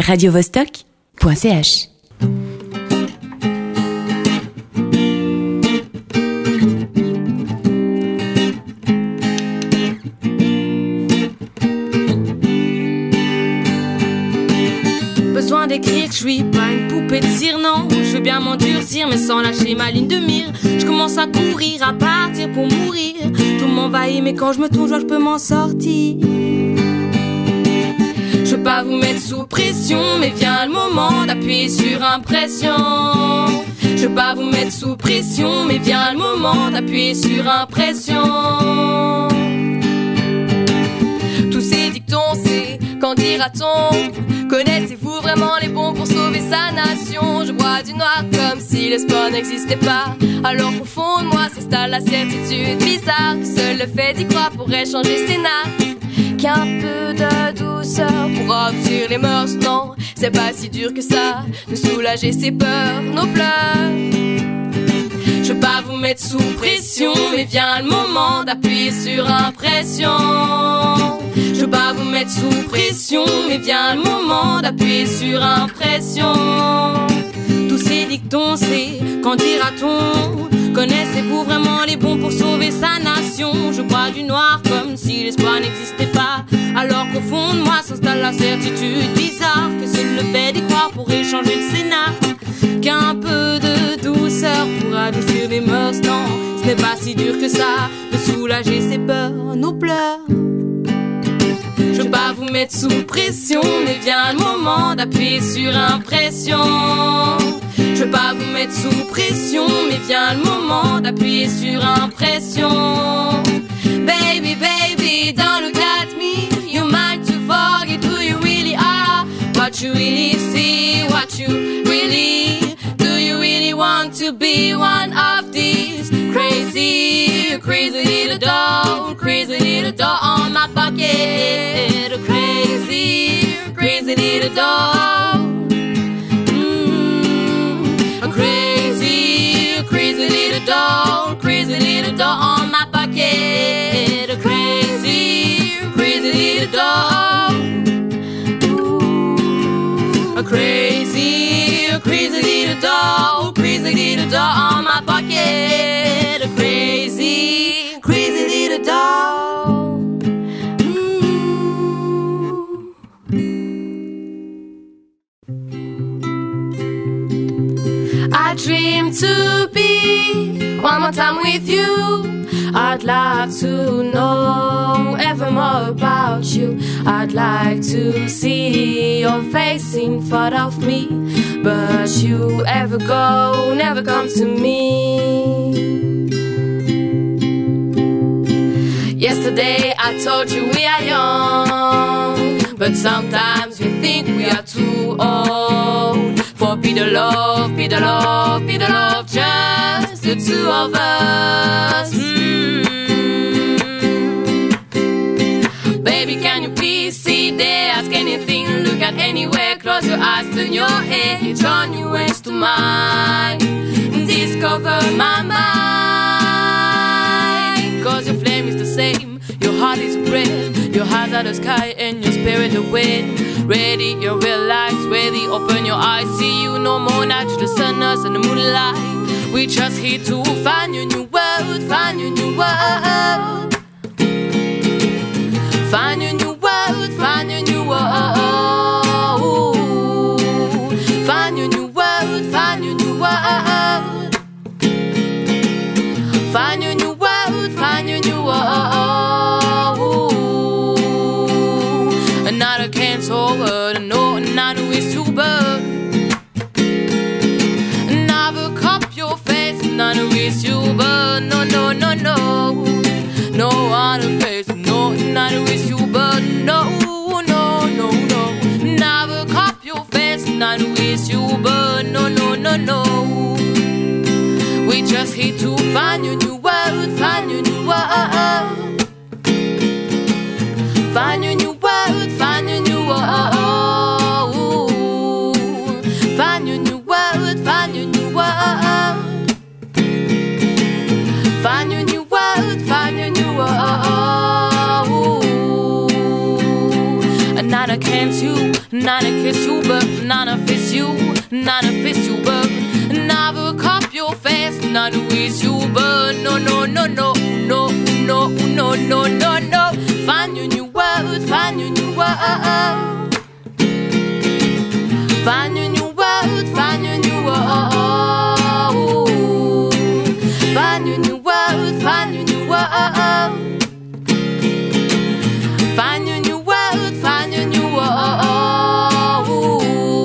radiovostok.ch Besoin d'écrire, je suis pas une poupée de cire, non. Je veux bien m'endurcir, mais sans lâcher ma ligne de mire. Je commence à courir, à partir pour mourir. Tout m'envahit, mais quand je me tourne, je peux m'en sortir. Pas vous mettre sous pression, mais vient le moment d'appuyer sur impression. Je veux pas vous mettre sous pression, mais vient le moment d'appuyer sur impression. Tous ces dictons, c'est quand dira-t-on? Connaissez-vous vraiment les bons pour sauver sa nation? Je bois du noir comme si l'espoir n'existait pas. Alors qu'au fond de moi s'installe la certitude bizarre que seul le fait d'y croire pourrait changer le scénario qu'un peu de Non, c'est pas si dur que ça de soulager ses peurs, nos pleurs. Je veux pas vous mettre sous pression, mais vient le moment d'appuyer sur impression. Je veux pas vous mettre sous pression, mais vient le moment d'appuyer sur impression. Tous ces dictons, c'est quand dira-t-on? Connaissez-vous vraiment les bons pour sauver sa nation? Je crois du noir comme si l'espoir n'existait pas. Alors qu'au fond de moi s'installe la certitude Qu'un peu de douceur pour adoucir les mœurs. Non, ce n'est pas si dur que ça de soulager ses peurs, nos pleurs. Je veux pas vous mettre sous pression, mais vient le moment d'appuyer sur impression. Je veux pas vous mettre sous pression, mais vient le moment d'appuyer sur impression. Baby, baby, don't look at me. You might to forget who you really are. What you really see, you really. Do you really want to be one of these crazy, crazy little doll, crazy little doll on my bucket, crazy, crazy little doll. Little on my pocket. A crazy, crazy little doll. I dream to be one more time with you. I'd like to know more about you. I'd like to see your face in front of me. But you ever go, never come to me. Yesterday I told you we are young, but sometimes we think we are too old. For be the love, be the love, be the love, just the two of us. Mm. Baby, can you please see there? Ask anything, look at anywhere, close your eyes, turn your head, turn your ways to mine. Discover my mind. Cause your flame is the same, your heart is red, your eyes are the sky, and your spirit the wind. Ready, you realize, ready, open your eyes, see you no more, not just the sun, us, and the moonlight. We just here to find your new world, find your new world. Another is you, but no, no, no, no. No other face, no, another is you, but no, no, no, no. Never cop your face, another is you, but no, no, no, no. We just here to find your new world, find your new world. Find your new none of it's you, but never cop your face, none of you, but no, no, no, no, no, no, no, no, no, no. Find your new world, find your new world. Find your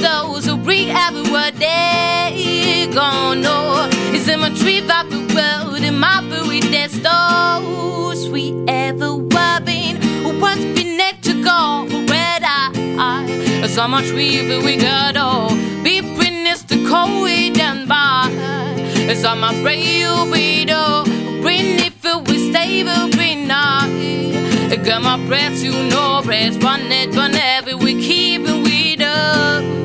those who breathe every word they gonna know. It's in my tree vibe the world, in my very that's those we ever were been. Who once been next to go red eye. So much weaver we got all. Be witness to COVID and by. So my brave widow, bring if it we'll be not. Got my breath, you know, rest, one net, every we keep and we do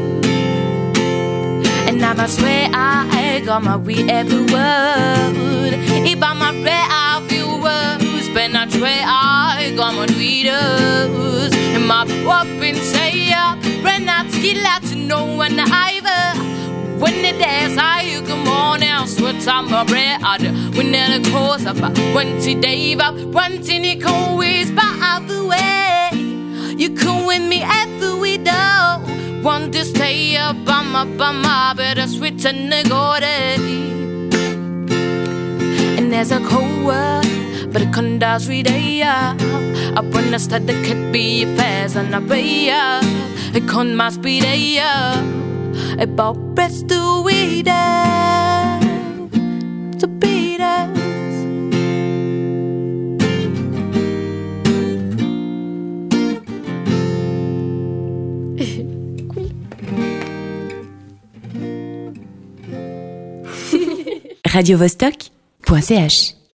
and I swear I got my weed every word. If I'm a rare, I feel worse. But I swear I got my weeders. And my weapon say, Ren out skill out to know when I when the days I come on now, sweat I'm a bread. When the course up, when to up, when to Nick always by the way. You come with me after we do. Want Hey, Obama, Obama, a sweet And there's a koa, but a kunda up, A brenda stad that could be a and a bea. A con mas pideia. A about best to weed. To be radiovostok.ch